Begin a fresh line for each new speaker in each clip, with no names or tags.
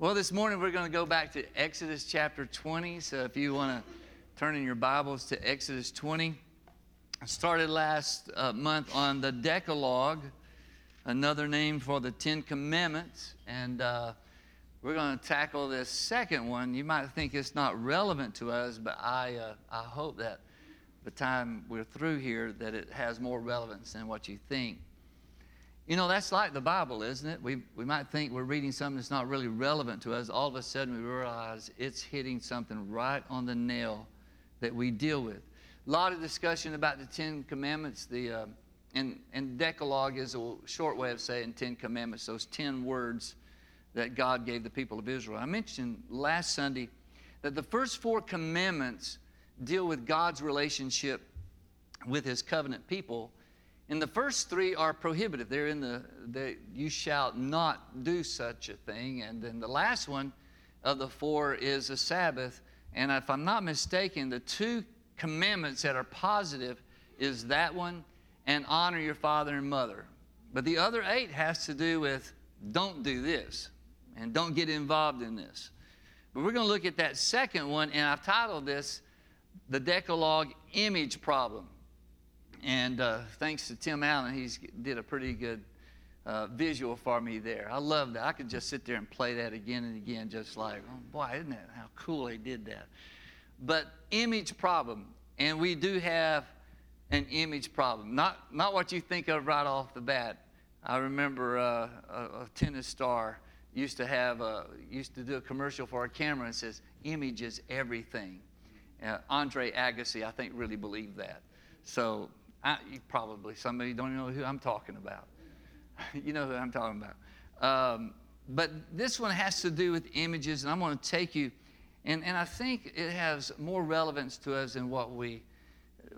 Well, this morning we're going to go back to Exodus chapter 20. So if you want to turn in your Bibles to Exodus 20, I started last uh, month on the Decalogue, another name for the Ten Commandments. And uh, we're going to tackle this second one. You might think it's not relevant to us, but I, uh, I hope that the time we're through here that it has more relevance than what you think. You know, that's like the Bible, isn't it? We, we might think we're reading something that's not really relevant to us. All of a sudden, we realize it's hitting something right on the nail that we deal with. A lot of discussion about the Ten Commandments. The, uh, and, and Decalogue is a short way of saying Ten Commandments, those ten words that God gave the people of Israel. I mentioned last Sunday that the first four commandments deal with God's relationship with his covenant people and the first three are prohibitive. They're in the, the you shall not do such a thing. And then the last one of the four is a Sabbath. And if I'm not mistaken, the two commandments that are positive is that one and honor your father and mother. But the other eight has to do with don't do this and don't get involved in this. But we're going to look at that second one, and I've titled this The Decalogue Image Problem. And uh, thanks to Tim Allen, he did a pretty good uh, visual for me there. I love that. I could just sit there and play that again and again, just like, oh boy, isn't that how cool he did that? But image problem, and we do have an image problem. Not not what you think of right off the bat. I remember uh, a, a, tennis star used to have a, used to do a commercial for a camera and says, "Image is everything." Uh, Andre Agassi, I think, really believed that. So I, probably somebody don't know who I'm talking about. you know who I'm talking about. Um, but this one has to do with images, and I'm going to take you, and, and I think it has more relevance to us than what we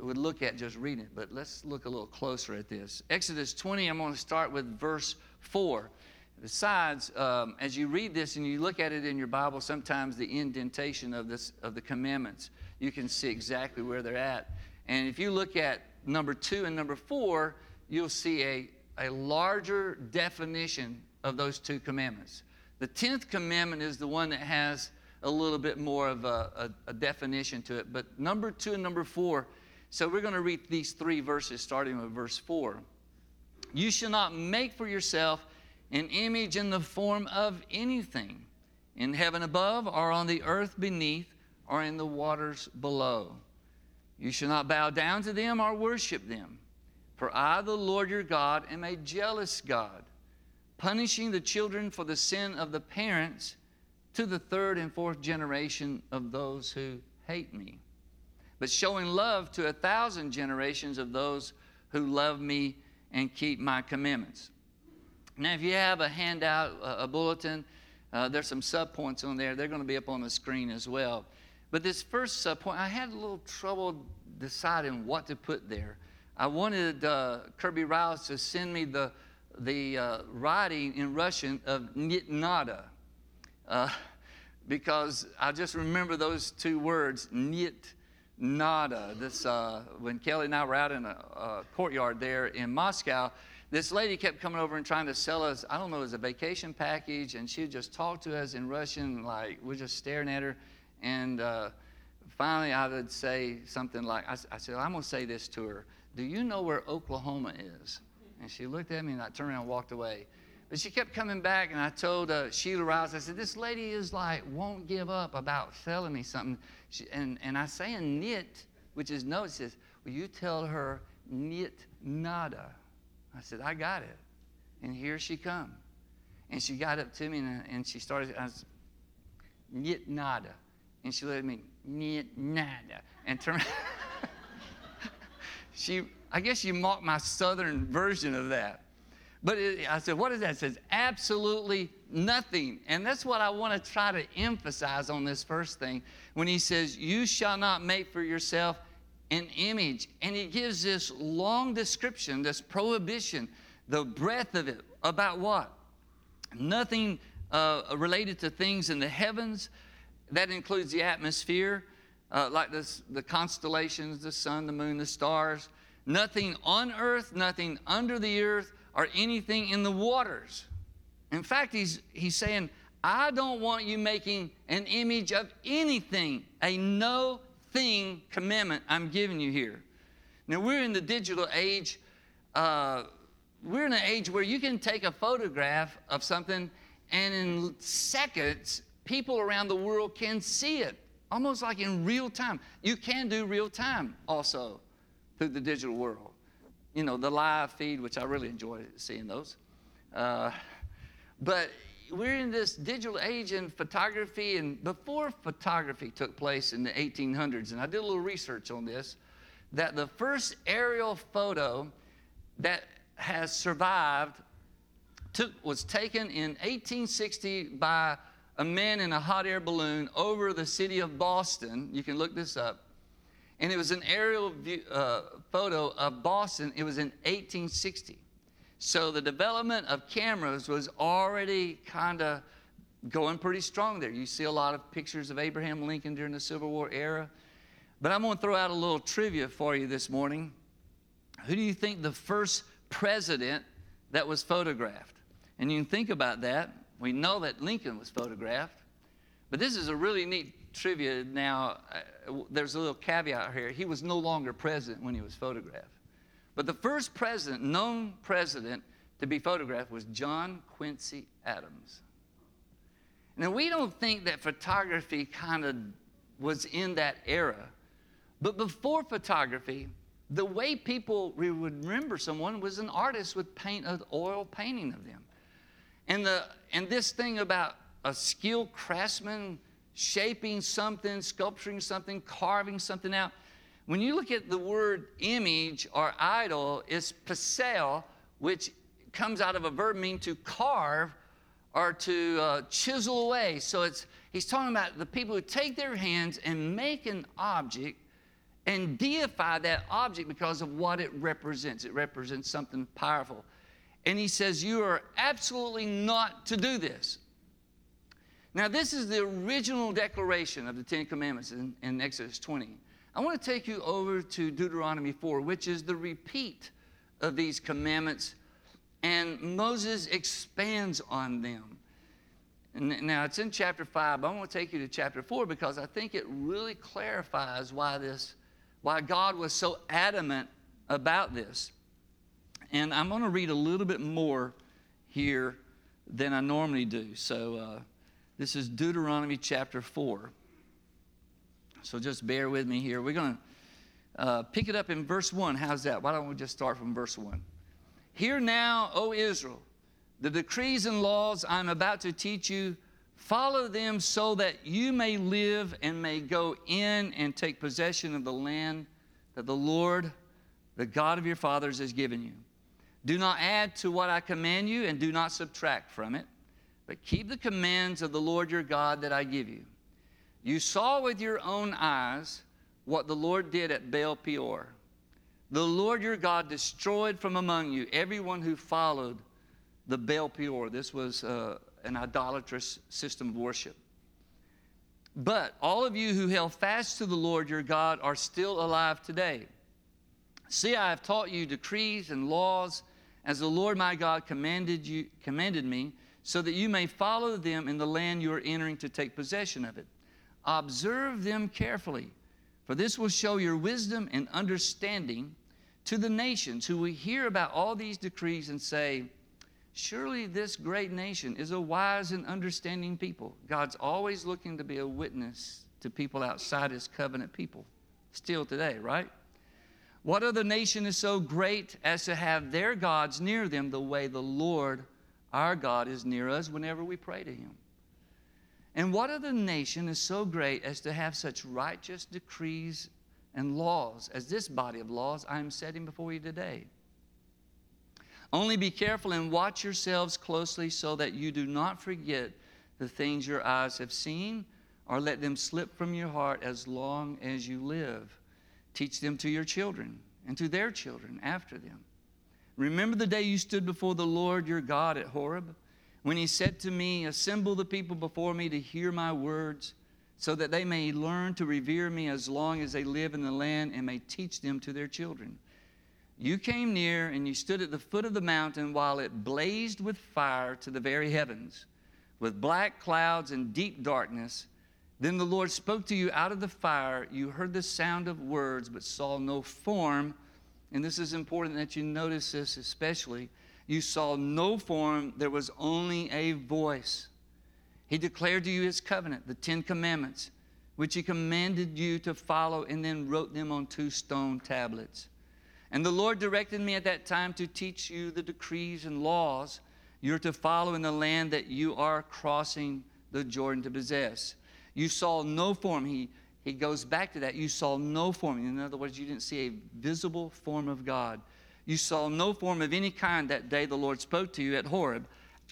would look at just reading it. But let's look a little closer at this. Exodus 20, I'm going to start with verse 4. Besides, um, as you read this and you look at it in your Bible, sometimes the indentation of, this, of the commandments, you can see exactly where they're at. And if you look at number two and number four, you'll see a, a larger definition of those two commandments. The 10th commandment is the one that has a little bit more of a, a, a definition to it. But number two and number four, so we're going to read these three verses starting with verse four. You shall not make for yourself an image in the form of anything in heaven above, or on the earth beneath, or in the waters below. You shall not bow down to them or worship them. For I, the Lord your God, am a jealous God, punishing the children for the sin of the parents to the third and fourth generation of those who hate me, but showing love to a thousand generations of those who love me and keep my commandments. Now, if you have a handout, a bulletin, uh, there's some subpoints on there. They're going to be up on the screen as well. But this first uh, point, I had a little trouble deciding what to put there. I wanted uh, Kirby Rouse to send me the, the uh, writing in Russian of Nit uh, because I just remember those two words, Nit Nada. This, uh, when Kelly and I were out in a, a courtyard there in Moscow, this lady kept coming over and trying to sell us, I don't know, it was a vacation package, and she would just talk to us in Russian, like we're just staring at her. And uh, finally, I would say something like, I, I said, I'm going to say this to her. Do you know where Oklahoma is? And she looked at me and I turned around and walked away. But she kept coming back, and I told uh, Sheila Rouse, I said, This lady is like, won't give up about selling me something. She, and, and I say in nit, which is no, it says, Will you tell her nit nada? I said, I got it. And here she come. And she got up to me and, and she started, I was, nit nada. And she looked at me, nada, and turned. she, I guess she mocked my southern version of that. But it, I said, what is that? It says, absolutely nothing. And that's what I want to try to emphasize on this first thing when he says, You shall not make for yourself an image. And he gives this long description, this prohibition, the breadth of it, about what? Nothing uh, related to things in the heavens, that includes the atmosphere, uh, like this, the constellations, the sun, the moon, the stars. Nothing on earth, nothing under the earth, or anything in the waters. In fact, he's, he's saying, I don't want you making an image of anything, a no thing commandment I'm giving you here. Now, we're in the digital age. Uh, we're in an age where you can take a photograph of something, and in seconds, people around the world can see it, almost like in real time. You can do real time also through the digital world. You know, the live feed, which I really enjoy seeing those. Uh, but we're in this digital age in photography, and before photography took place in the 1800s, and I did a little research on this, that the first aerial photo that has survived took, was taken in 1860 by a man in a hot air balloon over the city of Boston. You can look this up. And it was an aerial view, uh, photo of Boston. It was in 1860. So the development of cameras was already kind of going pretty strong there. You see a lot of pictures of Abraham Lincoln during the Civil War era. But I'm going to throw out a little trivia for you this morning. Who do you think the first president that was photographed? And you can think about that. We know that Lincoln was photographed. But this is a really neat trivia now. Uh, there's a little caveat here. He was no longer president when he was photographed. But the first president, known president, to be photographed was John Quincy Adams. Now, we don't think that photography kind of was in that era, but before photography, the way people would remember someone was an artist would paint an oil painting of them. And, the, and this thing about a skilled craftsman shaping something, sculpturing something, carving something out, when you look at the word image or idol, it's pasel, which comes out of a verb meaning to carve or to uh, chisel away. So it's he's talking about the people who take their hands and make an object and deify that object because of what it represents. It represents something powerful. And he says, You are absolutely not to do this. Now, this is the original declaration of the Ten Commandments in, in Exodus 20. I want to take you over to Deuteronomy 4, which is the repeat of these commandments, and Moses expands on them. Now it's in chapter 5, but I want to take you to chapter 4 because I think it really clarifies why this, why God was so adamant about this. And I'm going to read a little bit more here than I normally do. So uh, this is Deuteronomy chapter 4. So just bear with me here. We're going to uh, pick it up in verse 1. How's that? Why don't we just start from verse 1? Hear now, O Israel, the decrees and laws I'm about to teach you. Follow them so that you may live and may go in and take possession of the land that the Lord, the God of your fathers, has given you. Do not add to what I command you, and do not subtract from it, but keep the commands of the Lord your God that I give you. You saw with your own eyes what the Lord did at Baal Peor. The Lord your God destroyed from among you everyone who followed the Baal Peor. This was uh, an idolatrous system of worship. But all of you who held fast to the Lord your God are still alive today. See, I have taught you decrees and laws as the Lord my God commanded you commanded me, so that you may follow them in the land you are entering to take possession of it. Observe them carefully, for this will show your wisdom and understanding to the nations who will hear about all these decrees and say, Surely this great nation is a wise and understanding people. God's always looking to be a witness to people outside his covenant people, still today, right? What other nation is so great as to have their gods near them the way the Lord our God is near us whenever we pray to him? And what other nation is so great as to have such righteous decrees and laws as this body of laws I am setting before you today? Only be careful and watch yourselves closely so that you do not forget the things your eyes have seen or let them slip from your heart as long as you live. Teach them to your children and to their children after them. Remember the day you stood before the Lord your God at Horeb when he said to me, Assemble the people before me to hear my words, so that they may learn to revere me as long as they live in the land and may teach them to their children. You came near and you stood at the foot of the mountain while it blazed with fire to the very heavens. with black clouds and deep darkness. Then the Lord spoke to you out of the fire. You heard the sound of words, but saw no form. And this is important that you notice this especially. You saw no form, there was only a voice. He declared to you his covenant, the Ten Commandments, which he commanded you to follow, and then wrote them on two stone tablets. And the Lord directed me at that time to teach you the decrees and laws you're to follow in the land that you are crossing the Jordan to possess. You saw no form. He, he goes back to that. You saw no form. In other words, you didn't see a visible form of God. You saw no form of any kind that day the Lord spoke to you at Horeb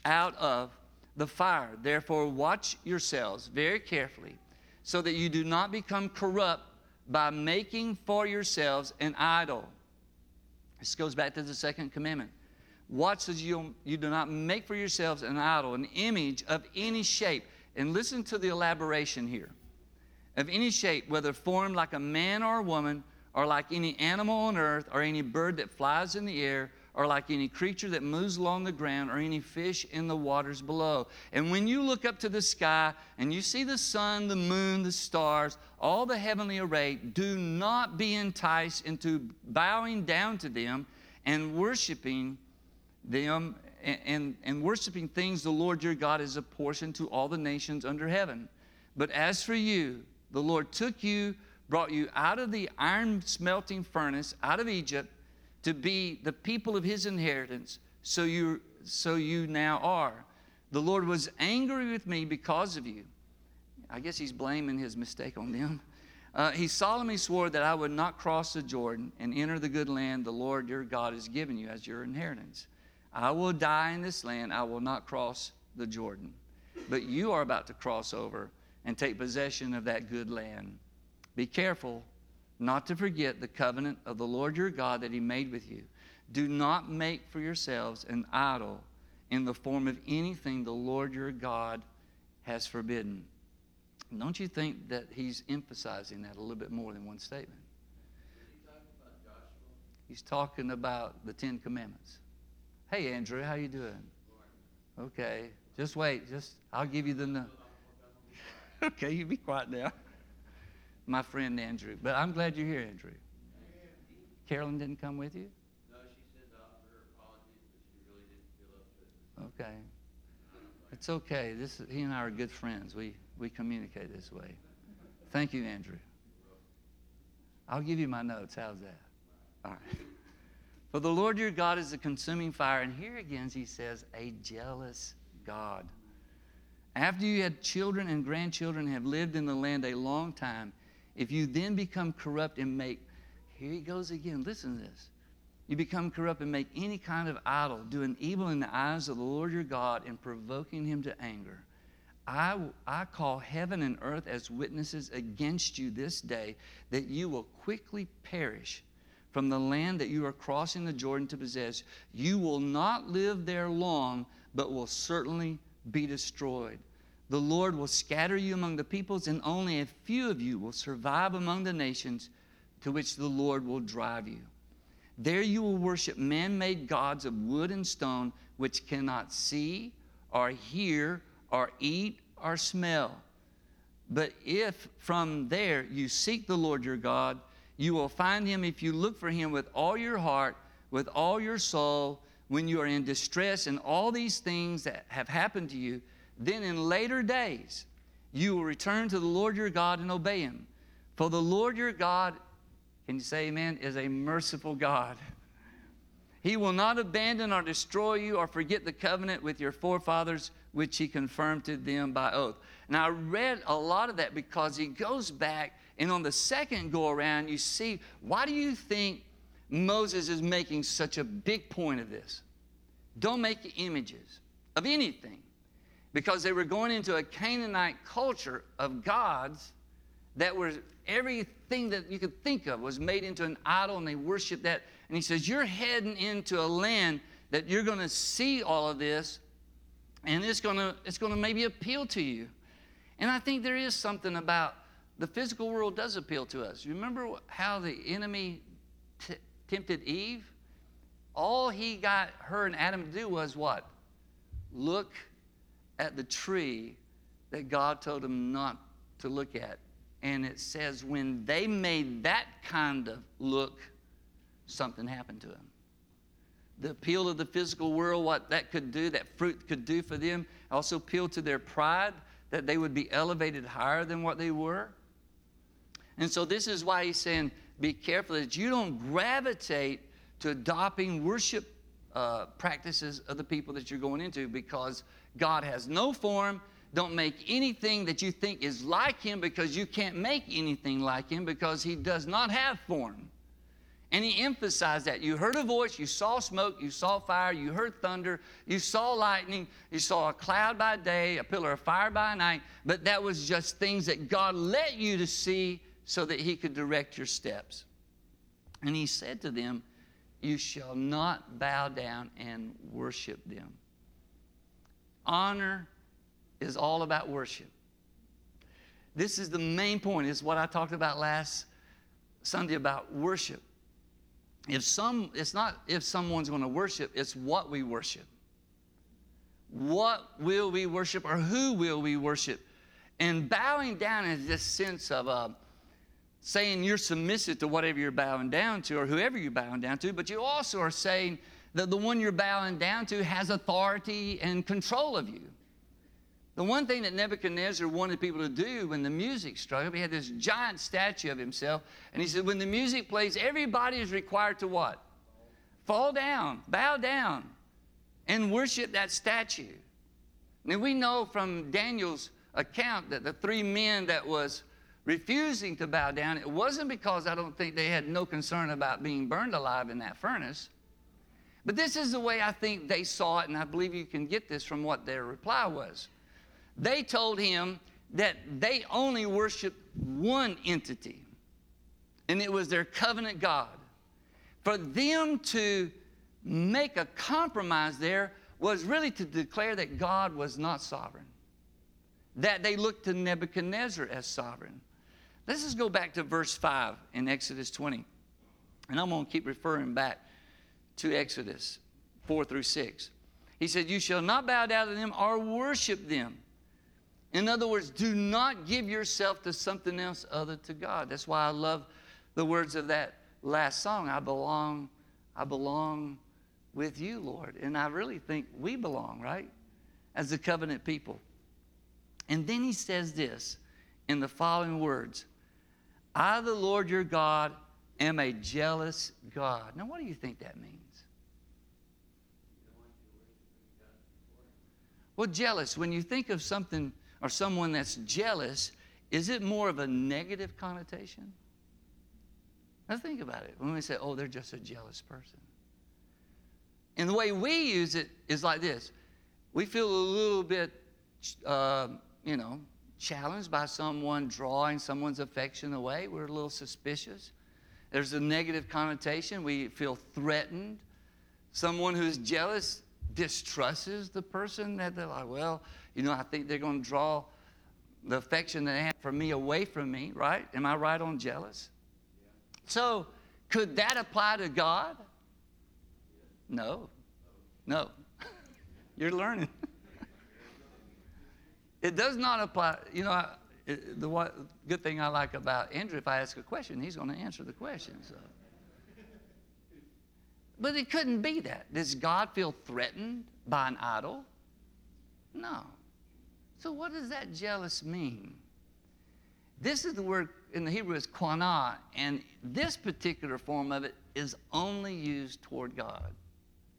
out of the fire. Therefore, watch yourselves very carefully so that you do not become corrupt by making for yourselves an idol. This goes back to the second commandment. Watch that you, you do not make for yourselves an idol, an image of any shape. And listen to the elaboration here of any shape, whether formed like a man or a woman, or like any animal on earth, or any bird that flies in the air, or like any creature that moves along the ground, or any fish in the waters below. And when you look up to the sky and you see the sun, the moon, the stars, all the heavenly array, do not be enticed into bowing down to them and worshiping them and, and, worshiping things the Lord your God has apportioned to all the nations under heaven. But as for you, the Lord took you brought you out of the iron smelting furnace, out of Egypt, to be the people of his inheritance, so you, so you now are. The Lord was angry with me because of you. I guess he's blaming his mistake on them. Uh, he solemnly swore that I would not cross the Jordan and enter the good land the Lord your God has given you as your inheritance. I will die in this land, I will not cross the Jordan. But you are about to cross over and take possession of that good land. Be careful not to forget the covenant of the Lord your God that he made with you. Do not make for yourselves an idol in the form of anything the Lord your God has forbidden. Don't you think that he's emphasizing that a little bit more than one statement? He's talking about the Ten Commandments. Hey, Andrew, how you doing? Okay, just wait. Just I'll give you the. okay, you be quiet now my friend Andrew. But I'm glad you're here, Andrew. Carolyn didn't come with you?
No, she said to offer her apologies, but she really didn't feel up to it.
Okay. It's okay. This he and I are good friends. We we communicate this way. Thank you, Andrew. I'll give you my notes. How's that? All right. For the Lord your God is a consuming fire, and here again he says, a jealous God. After you had children and grandchildren have lived in the land a long time, if you then become corrupt and make, here he goes again, listen to this. You become corrupt and make any kind of idol, doing evil in the eyes of the Lord your God and provoking him to anger. I, I call heaven and earth as witnesses against you this day that you will quickly perish from the land that you are crossing the Jordan to possess. You will not live there long, but will certainly be destroyed. The Lord will scatter you among the peoples, and only a few of you will survive among the nations to which the Lord will drive you. There you will worship man made gods of wood and stone, which cannot see, or hear, or eat, or smell. But if from there you seek the Lord your God, you will find him if you look for him with all your heart, with all your soul, when you are in distress, and all these things that have happened to you then in later days, you will return to the Lord your God and obey him. For the Lord your God, can you say amen, is a merciful God. He will not abandon or destroy you or forget the covenant with your forefathers, which he confirmed to them by oath. Now, I read a lot of that because he goes back, and on the second go around, you see, why do you think Moses is making such a big point of this? Don't make images of anything because they were going into a Canaanite culture of gods that were everything that you could think of was made into an idol and they worshiped that. And he says, You're heading into a land that you're going to see all of this and it's going to it's going to maybe appeal to you. And I think there is something about the physical world does appeal to us. Remember how the enemy t- tempted Eve? All he got her and Adam to do was what? Look at the tree that God told them not to look at. And it says, when they made that kind of look, something happened to them. The appeal of the physical world, what that could do, that fruit could do for them, also appealed to their pride, that they would be elevated higher than what they were. And so, this is why he's saying, be careful that you don't gravitate to adopting worship uh, practices of the people that you're going into because God has no form. Don't make anything that you think is like Him because you can't make anything like Him because He does not have form. And he emphasized that. You heard a voice, you saw smoke, you saw fire, you heard thunder, you saw lightning, you saw a cloud by day, a pillar of fire by night, but that was just things that God let you to see so that he could direct your steps. And he said to them, You shall not bow down and worship them. Honor is all about worship. This is the main point, is what I talked about last Sunday about worship. If some, it's not if someone's going to worship, it's what we worship. What will we worship or who will we worship? And bowing down is this sense of uh, saying you're submissive to whatever you're bowing down to or whoever you're bowing down to, but you also are saying that the one you're bowing down to has authority and control of you. The one thing that Nebuchadnezzar wanted people to do when the music struck up, he had this giant statue of himself, and he said, when the music plays, everybody is required to what? Fall down, bow down, and worship that statue. Now we know from Daniel's account that the three men that was refusing to bow down, it wasn't because I don't think they had no concern about being burned alive in that furnace. But this is the way I think they saw it, and I believe you can get this from what their reply was they told him that they only worshiped one entity, and it was their covenant God. For them to make a compromise there was really to declare that God was not sovereign, that they looked to Nebuchadnezzar as sovereign. Let's just go back to verse 5 in Exodus 20. And I'm going to keep referring back to Exodus 4 through 6. He said, You shall not bow down to them or worship them. In other words, do not give yourself to something else other to God. That's why I love the words of that last song. I belong, I belong with you, Lord. And I really think we belong, right? As the covenant people. And then he says this in the following words I, the Lord your God, am a jealous God. Now, what do you think that means? Well, jealous, when you think of something or someone that's jealous, is it more of a negative connotation? Now think about it. When we say, oh, they're just a jealous person. And the way we use it is like this we feel a little bit, uh, you know, challenged by someone drawing someone's affection away. We're a little suspicious. There's a negative connotation. We feel threatened. Someone who's jealous distrusts the person that they're like, well, you know, I think they're going to draw the affection they have for me away from me, right? Am I right on jealous? So, could that apply to God? No. No. You're learning. It does not apply. You know, the what, good thing I like about Andrew, if I ask a question, he's going to answer the question. So. But it couldn't be that. Does God feel threatened by an idol? No. So, what does that jealous mean? This is the word in the Hebrew is quana, and this particular form of it is only used toward God.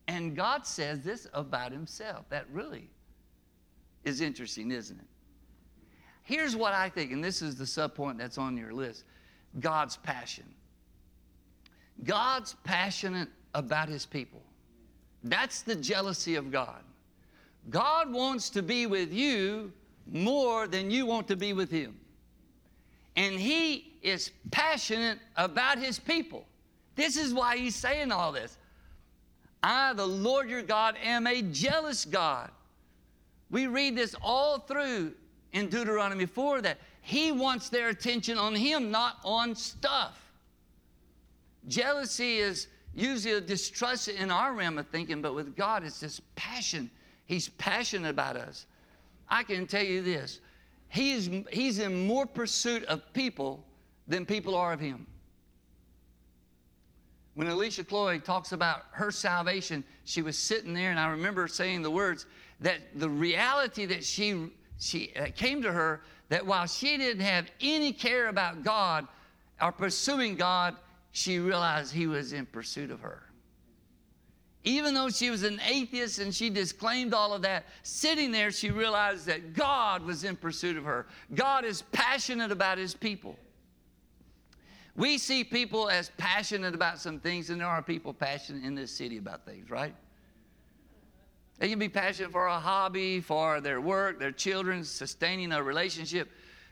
And God says this about himself. That really is interesting, isn't it? Here's what I think, and this is the subpoint that's on your list God's passion. God's passionate about his people. That's the jealousy of God. God wants to be with you more than you want to be with Him. And He is passionate about His people. This is why He's saying all this. I, the Lord your God, am a jealous God. We read this all through in Deuteronomy 4 that He wants their attention on Him, not on stuff. Jealousy is usually a distrust in our realm of thinking, but with God, it's this passion He's passionate about us. I can tell you this he's, he's in more pursuit of people than people are of him. When Alicia Chloe talks about her salvation, she was sitting there, and I remember saying the words that the reality that she, she uh, came to her that while she didn't have any care about God or pursuing God, she realized He was in pursuit of her. Even though she was an atheist and she disclaimed all of that, sitting there, she realized that God was in pursuit of her. God is passionate about His people. We see people as passionate about some things, and there are people passionate in this city about things, right? They can be passionate for a hobby, for their work, their children, sustaining a relationship.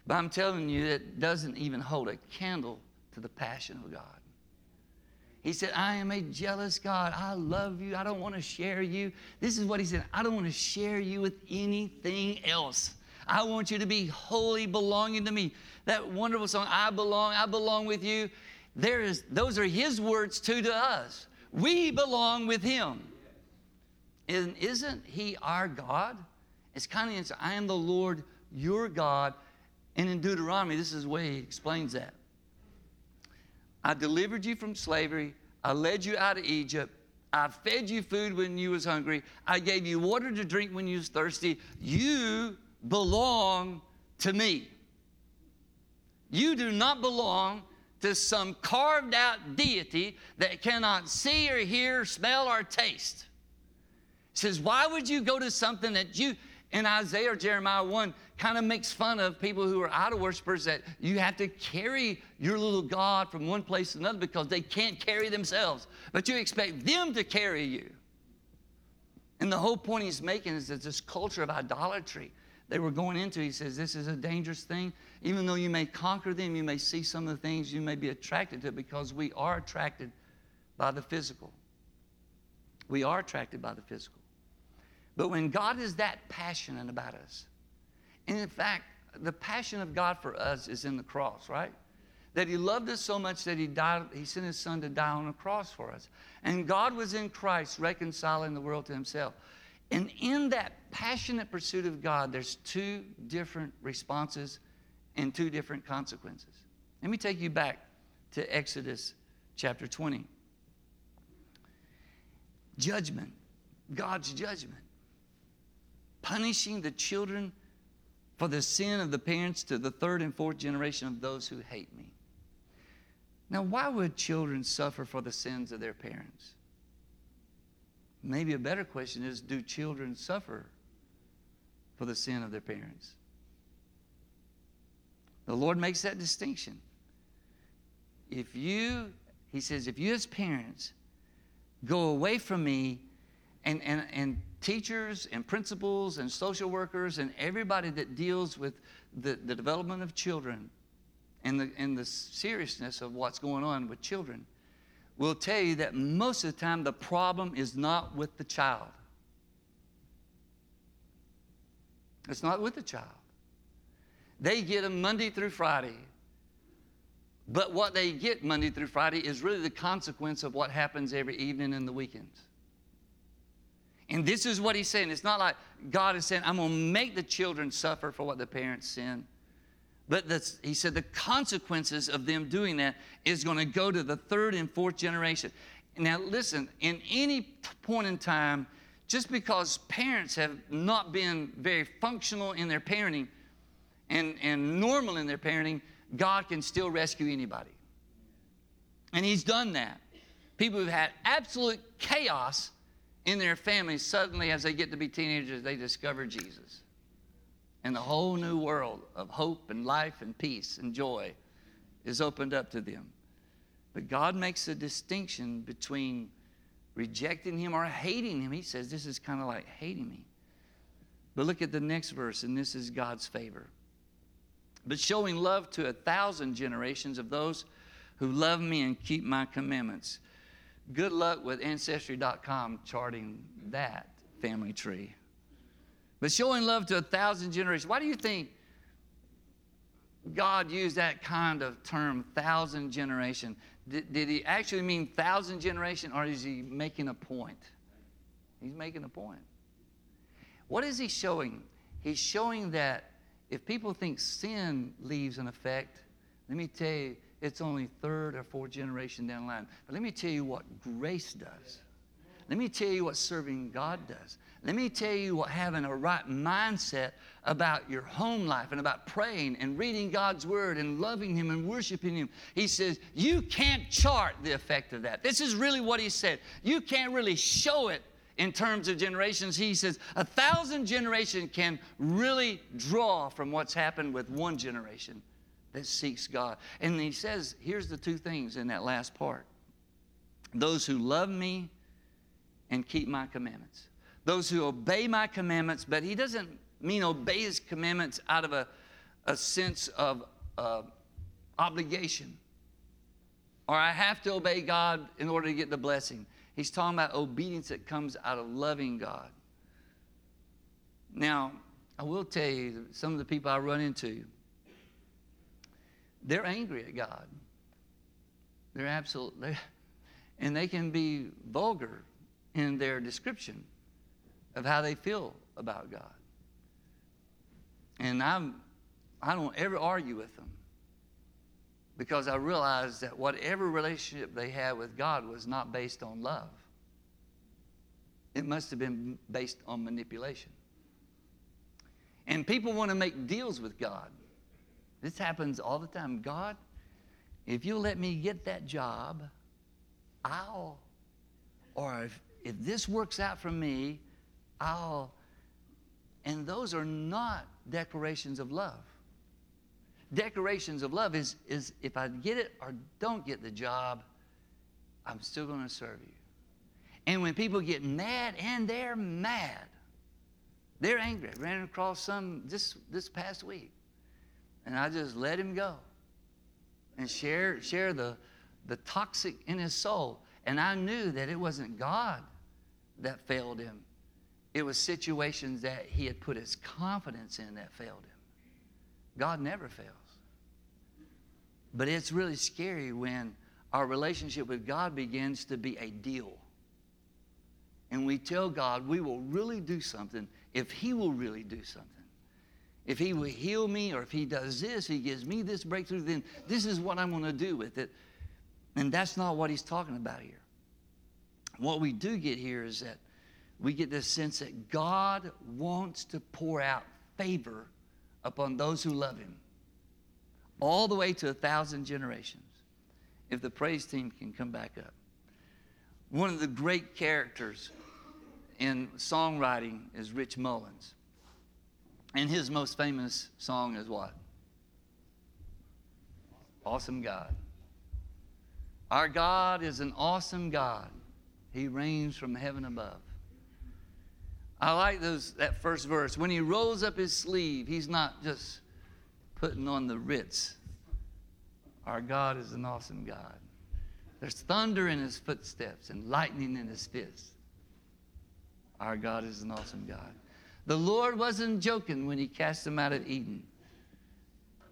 But I'm telling you, it doesn't even hold a candle to the passion of God. He said, I am a jealous God. I love you. I don't want to share you. This is what he said I don't want to share you with anything else. I want you to be wholly belonging to me that wonderful song, I belong, I belong with you. There is, those are his words too to us. We belong with him. And isn't he our God? It's kind of answer. I am the Lord your God. And in Deuteronomy, this is the way he explains that. I delivered you from slavery. I led you out of Egypt. I fed you food when you was hungry. I gave you water to drink when you was thirsty. You belong to me. You do not belong to some carved out deity that cannot see or hear, smell, or taste. He says, Why would you go to something that you, in Isaiah or Jeremiah 1, kind of makes fun of people who are idol worshippers that you have to carry your little God from one place to another because they can't carry themselves, but you expect them to carry you. And the whole point he's making is that this culture of idolatry they were going into. He says, This is a dangerous thing. Even though you may conquer them, you may see some of the things you may be attracted to because we are attracted by the physical. We are attracted by the physical. But when God is that passionate about us, and in fact, the passion of God for us is in the cross, right? That He loved us so much that He died, He sent His Son to die on a cross for us. And God was in Christ reconciling the world to Himself. And in that passionate pursuit of God, there's two different responses and two different consequences. Let me take you back to Exodus chapter 20. Judgment, God's judgment, punishing the children for the sin of the parents to the third and fourth generation of those who hate me. Now, why would children suffer for the sins of their parents? Maybe a better question is do children suffer for the sin of their parents? The Lord makes that distinction. If you, He says, if you as parents go away from me, and, and, and teachers and principals and social workers and everybody that deals with the, the development of children and the, and the seriousness of what's going on with children, will tell you that most of the time the problem is not with the child. It's not with the child. They get them Monday through Friday. But what they get Monday through Friday is really the consequence of what happens every evening and the weekends. And this is what he's saying. It's not like God is saying, I'm going to make the children suffer for what the parents sin. But he said the consequences of them doing that is going to go to the third and fourth generation. Now, listen, in any point in time, just because parents have not been very functional in their parenting and, and normal in their parenting, God can still rescue anybody. And He's done that. People who've had absolute chaos in their families, suddenly, as they get to be teenagers, they discover Jesus and a whole new world of hope and life and peace and joy is opened up to them. But God makes a distinction between rejecting Him or hating Him. He says this is kind of like hating me. But look at the next verse, and this is God's favor. But showing love to a thousand generations of those who love me and keep my commandments. Good luck with Ancestry.com charting that family tree. But showing love to a thousand generations. Why do you think God used that kind of term, thousand generation? Did, did he actually mean thousand generation or is he making a point? He's making a point. What is he showing? he's showing that if people think sin leaves an effect, let me tell you, it's only third or fourth generation down the line. But let me tell you what grace does. Let me tell you what serving God does. Let me tell you what having a right mindset about your home life and about praying and reading God's word and loving Him and worshiping Him. He says, You can't chart the effect of that. This is really what He said. You can't really show it in terms of generations. He says, A thousand generations can really draw from what's happened with one generation that seeks God. And He says, Here's the two things in that last part those who love me and keep my commandments those who obey my commandments, but he doesn't mean obey his commandments out of a, a sense of uh, obligation or I have to obey God in order to get the blessing. He's talking about obedience that comes out of loving God. Now, I will tell you, some of the people I run into, they're angry at God. They're absolutely, and they can be vulgar in their description of how they feel about God. And I'm, I don't ever argue with them because I realize that whatever relationship they had with God was not based on love. It must have been based on manipulation. And people want to make deals with God. This happens all the time. God, if you let me get that job, I'll, or if, if this works out for me, I'll. And those are not declarations of love. Declarations of love is, is if I get it or don't get the job, I'm still going to serve you. And when people get mad, and they're mad, they're angry. I ran across some this, this past week, and I just let him go and share, share the, the toxic in his soul. And I knew that it wasn't God that failed him, it was situations that he had put his confidence in that failed him. God never fails. But it's really scary when our relationship with God begins to be a deal. And we tell God we will really do something if He will really do something. If He will heal me or if He does this, He gives me this breakthrough, then this is what I'm going to do with it. And that's not what He's talking about here. What we do get here is that we get this sense that God wants to pour out favor upon those who love Him, all the way to a thousand generations. If the praise team can come back up. One of the great characters in songwriting is Rich Mullins. And his most famous song is what? Awesome God. Our God is an awesome God. He reigns from heaven above. I like those, that first verse. When he rolls up his sleeve, he's not just putting on the Ritz. Our God is an awesome God. There's thunder in his footsteps and lightning in his fists. Our God is an awesome God. The Lord wasn't joking when he cast them out of Eden,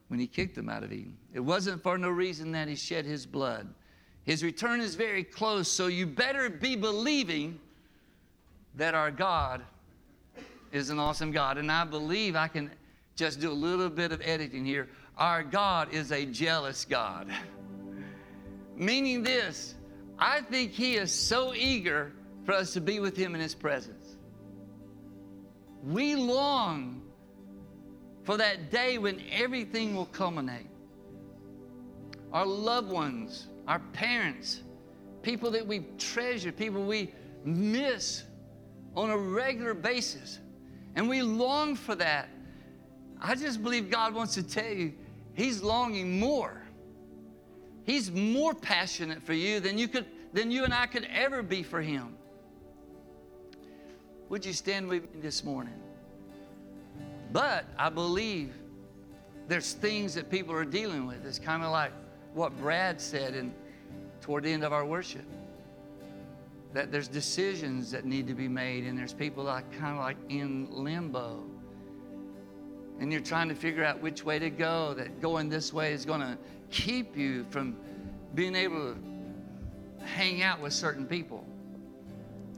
when he kicked them out of Eden. It wasn't for no reason that he shed his blood. His return is very close, so you better be believing that our God is an awesome God. And I believe I can just do a little bit of editing here. Our God is a jealous God. Meaning this, I think He is so eager for us to be with Him in His presence. We long for that day when everything will culminate. Our loved ones, our parents, people that we treasure, people we miss on a regular basis and we long for that. I just believe God wants to tell you, He's longing more. He's more passionate for you than you could than you and I could ever be for Him. Would you stand with me this morning? But I believe there's things that people are dealing with. It's kind of like what Brad said in, toward the end of our worship that there's decisions that need to be made, and there's people like kind of like in limbo. And you're trying to figure out which way to go, that going this way is going to keep you from being able to hang out with certain people.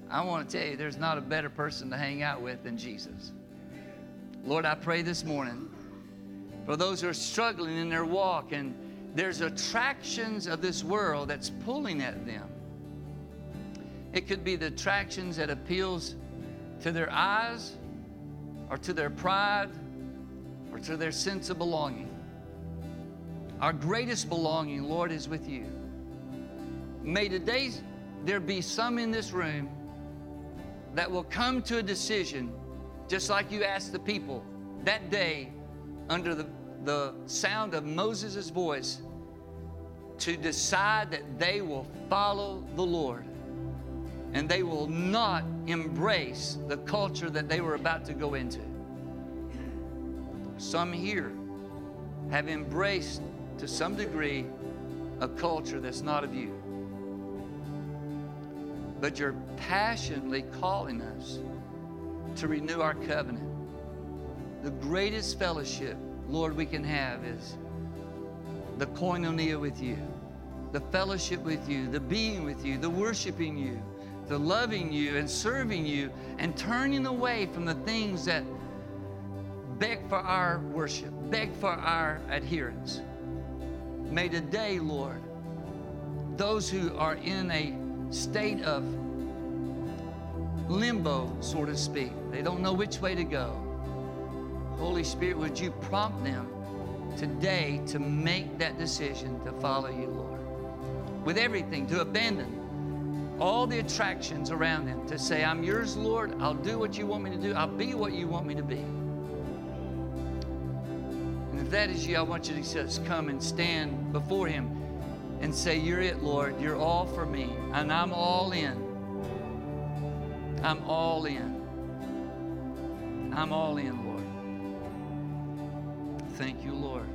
I want to tell you, there's not a better person to hang out with than Jesus. Lord, I pray this morning for those who are struggling in their walk and there's attractions of this world that's pulling at them. It could be the attractions that appeals to their eyes or to their pride or to their sense of belonging. Our greatest belonging, Lord, is with you. May today there be some in this room that will come to a decision, just like you asked the people that day under the, the sound of Moses' voice, to decide that they will follow the Lord and they will not embrace the culture that they were about to go into. Some here have embraced to some degree a culture that's not of you. But you're passionately calling us to renew our covenant. The greatest fellowship, Lord, we can have is the koinonia with you, the fellowship with you, the being with you, the worshiping you, the loving you and serving you and turning away from the things that beg for our worship, beg for our adherence. May today, Lord, those who are in a state of limbo, so to speak, they don't know which way to go. Holy Spirit, would you prompt them today to make that decision to follow you, Lord? With everything, to abandon all the attractions around them to say, I'm yours, Lord. I'll do what you want me to do. I'll be what you want me to be. And if that is you, I want you to just come and stand before Him and say, You're it, Lord. You're all for me. And I'm all in. I'm all in. I'm all in, Lord. Thank you, Lord.